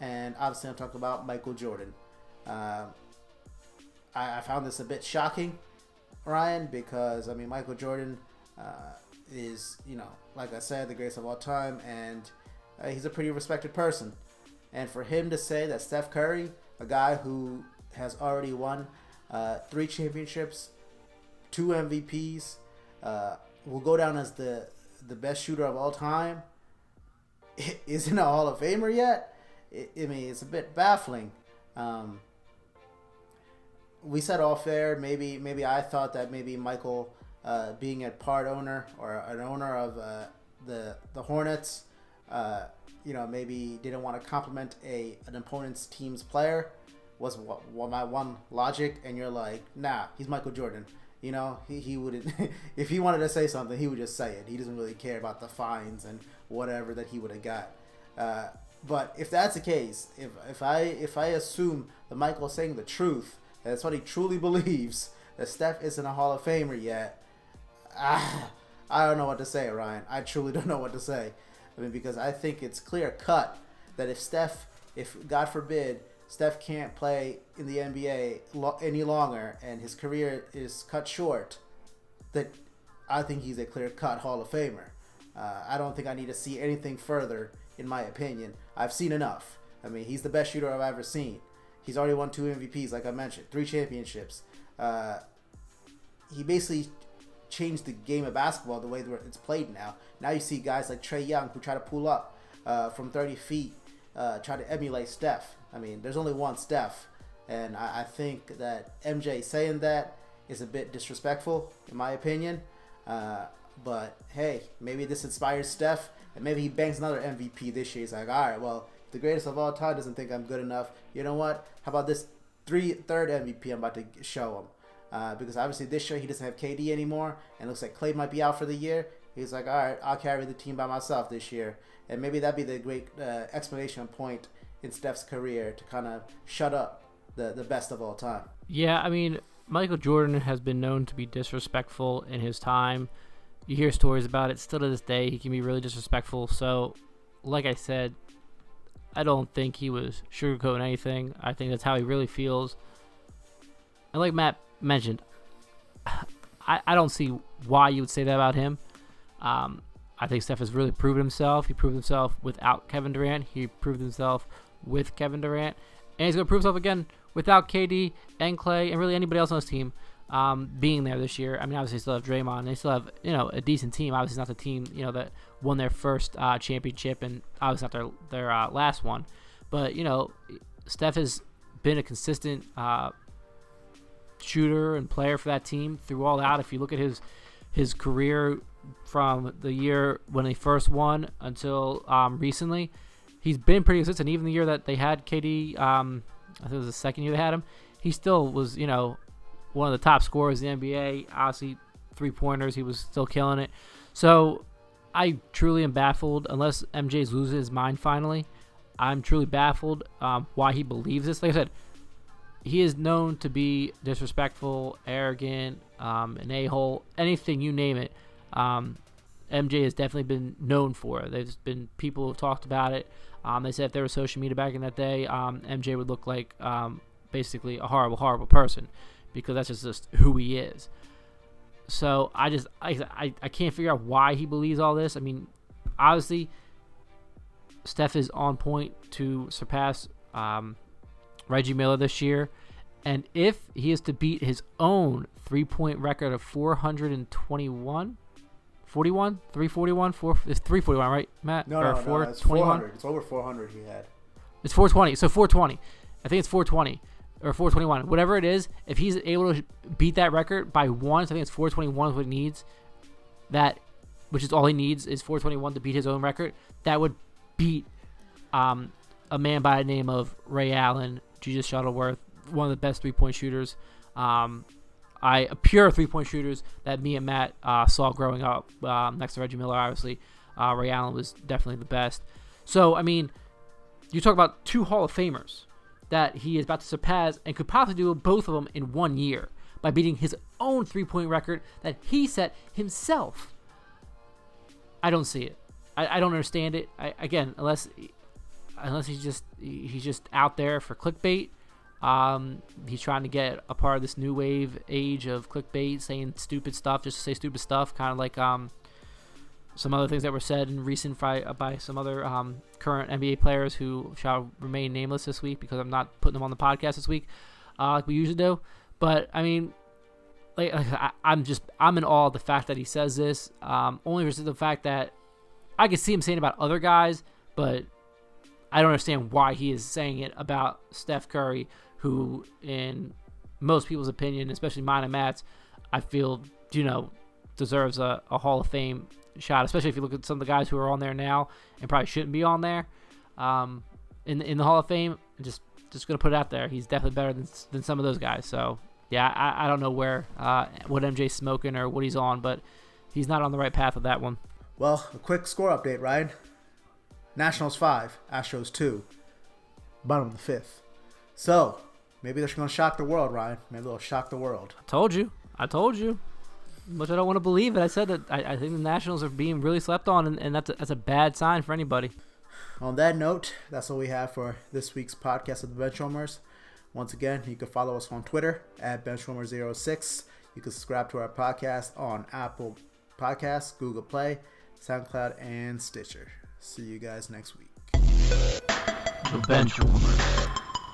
And obviously, I'm talking about Michael Jordan. Uh, I, I found this a bit shocking, Ryan, because, I mean, Michael Jordan uh, is, you know, like I said, the greatest of all time, and uh, he's a pretty respected person. And for him to say that Steph Curry, a guy who has already won uh, three championships, two MVPs, uh, will go down as the the best shooter of all time, [laughs] isn't a Hall of Famer yet. I, mean, it's a bit baffling. Um, we said off air, maybe maybe I thought that maybe Michael, uh, being a part owner or an owner of uh, the the Hornets, uh, you know, maybe didn't want to compliment a an opponent's team's player was what, what my one logic, and you're like, nah, he's Michael Jordan. You know, he, he wouldn't [laughs] if he wanted to say something, he would just say it. He doesn't really care about the fines and whatever that he would have got. Uh, but if that's the case, if if I if I assume that Michael's saying the truth, that's what he truly [laughs] believes, that Steph isn't a Hall of Famer yet, ah, I don't know what to say, Ryan. I truly [laughs] don't know what to say. I mean, because I think it's clear cut that if Steph, if God forbid, Steph can't play in the NBA lo- any longer and his career is cut short, that I think he's a clear cut Hall of Famer. Uh, I don't think I need to see anything further, in my opinion. I've seen enough. I mean, he's the best shooter I've ever seen. He's already won two MVPs, like I mentioned, three championships. Uh, he basically changed the game of basketball the way it's played now. Now you see guys like Trae Young who try to pull up uh, from 30 feet, uh, try to emulate Steph. I mean, there's only one Steph, and I, I think that MJ saying that is a bit disrespectful, in my opinion. Uh, but hey, maybe this inspires Steph, and maybe he banks another MVP this year. He's like, all right, well, the greatest of all time doesn't think I'm good enough. You know what? How about this three third MVP I'm about to show him? Uh, because obviously this year he doesn't have KD anymore, and looks like Klay might be out for the year. He's like, all right, I'll carry the team by myself this year, and maybe that'd be the great uh, explanation point in Steph's career to kind of shut up the the best of all time. Yeah, I mean, Michael Jordan has been known to be disrespectful in his time. You hear stories about it. Still to this day, he can be really disrespectful. So, like I said, I don't think he was sugarcoating anything. I think that's how he really feels. And like Matt mentioned, [sighs] I, I don't see why you would say that about him. Um, I think Steph has really proven himself. He proved himself without Kevin Durant. He proved himself with Kevin Durant. And he's going to prove himself again without KD and Klay and really anybody else on his team um, being there this year. I mean, obviously, they still have Draymond. They still have, you know, a decent team. Obviously, not the team, you know, that won their first uh, championship and obviously not their, their uh, last one. But, you know, Steph has been a consistent uh, shooter and player for that team through all that. If you look at his his career from the year when he first won until um, recently, he's been pretty consistent. Even the year that they had KD, um, I think it was the second year they had him, he still was, you know, one of the top scorers in the NBA. Obviously, three pointers, he was still killing it. So I truly am baffled, unless MJ's losing his mind finally. I'm truly baffled um, why he believes this. Like I said, he is known to be disrespectful, arrogant, um, an a hole, anything you name it. Um, MJ has definitely been known for. There's been people who've talked about it. Um, they said if there was social media back in that day, um, MJ would look like um, basically a horrible, horrible person because that's just, just who he is. So I just I, I, I can't figure out why he believes all this. I mean, obviously, Steph is on point to surpass um, Reggie Miller this year. And if he is to beat his own three point record of 421, 41, 341, 4, it's 341, right, Matt? No, or no, no, it's 400. It's over 400 he had. It's 420. So 420. I think it's 420 or 421. Whatever it is, if he's able to beat that record by one, so I think it's 421 is what he needs. That, which is all he needs, is 421 to beat his own record. That would beat um, a man by the name of Ray Allen, Jesus Shuttleworth, one of the best three point shooters. Um, I pure three point shooters that me and Matt uh, saw growing up um, next to Reggie Miller. Obviously, uh, Ray Allen was definitely the best. So I mean, you talk about two Hall of Famers that he is about to surpass and could possibly do both of them in one year by beating his own three point record that he set himself. I don't see it. I, I don't understand it. I, again, unless unless he's just he's just out there for clickbait. Um, he's trying to get a part of this new wave age of clickbait, saying stupid stuff just to say stupid stuff, kind of like um, some other things that were said in recent by, by some other um, current NBA players who shall remain nameless this week because I'm not putting them on the podcast this week, uh, like we usually do. But I mean, like [laughs] I, am just I'm in awe of the fact that he says this. Um, only versus the fact that I can see him saying about other guys, but I don't understand why he is saying it about Steph Curry, who, in most people's opinion, especially mine and Matt's, I feel you know deserves a, a Hall of Fame shot, especially if you look at some of the guys who are on there now and probably shouldn't be on there um, in in the Hall of Fame. Just just gonna put it out there. He's definitely better than than some of those guys. So yeah, I, I don't know where uh, what MJ's smoking or what he's on, but he's not on the right path with that one. Well, a quick score update, Ryan. Nationals five, Astros two, bottom of the fifth. So maybe they're going to shock the world, Ryan. Maybe they'll shock the world. I told you. I told you. But I don't want to believe it. I said that I, I think the Nationals are being really slept on, and, and that's, a, that's a bad sign for anybody. On that note, that's all we have for this week's podcast of the Benchwarmers. Once again, you can follow us on Twitter at Benchwarmer06. You can subscribe to our podcast on Apple Podcasts, Google Play, SoundCloud, and Stitcher. See you guys next week. The Bench Warmers.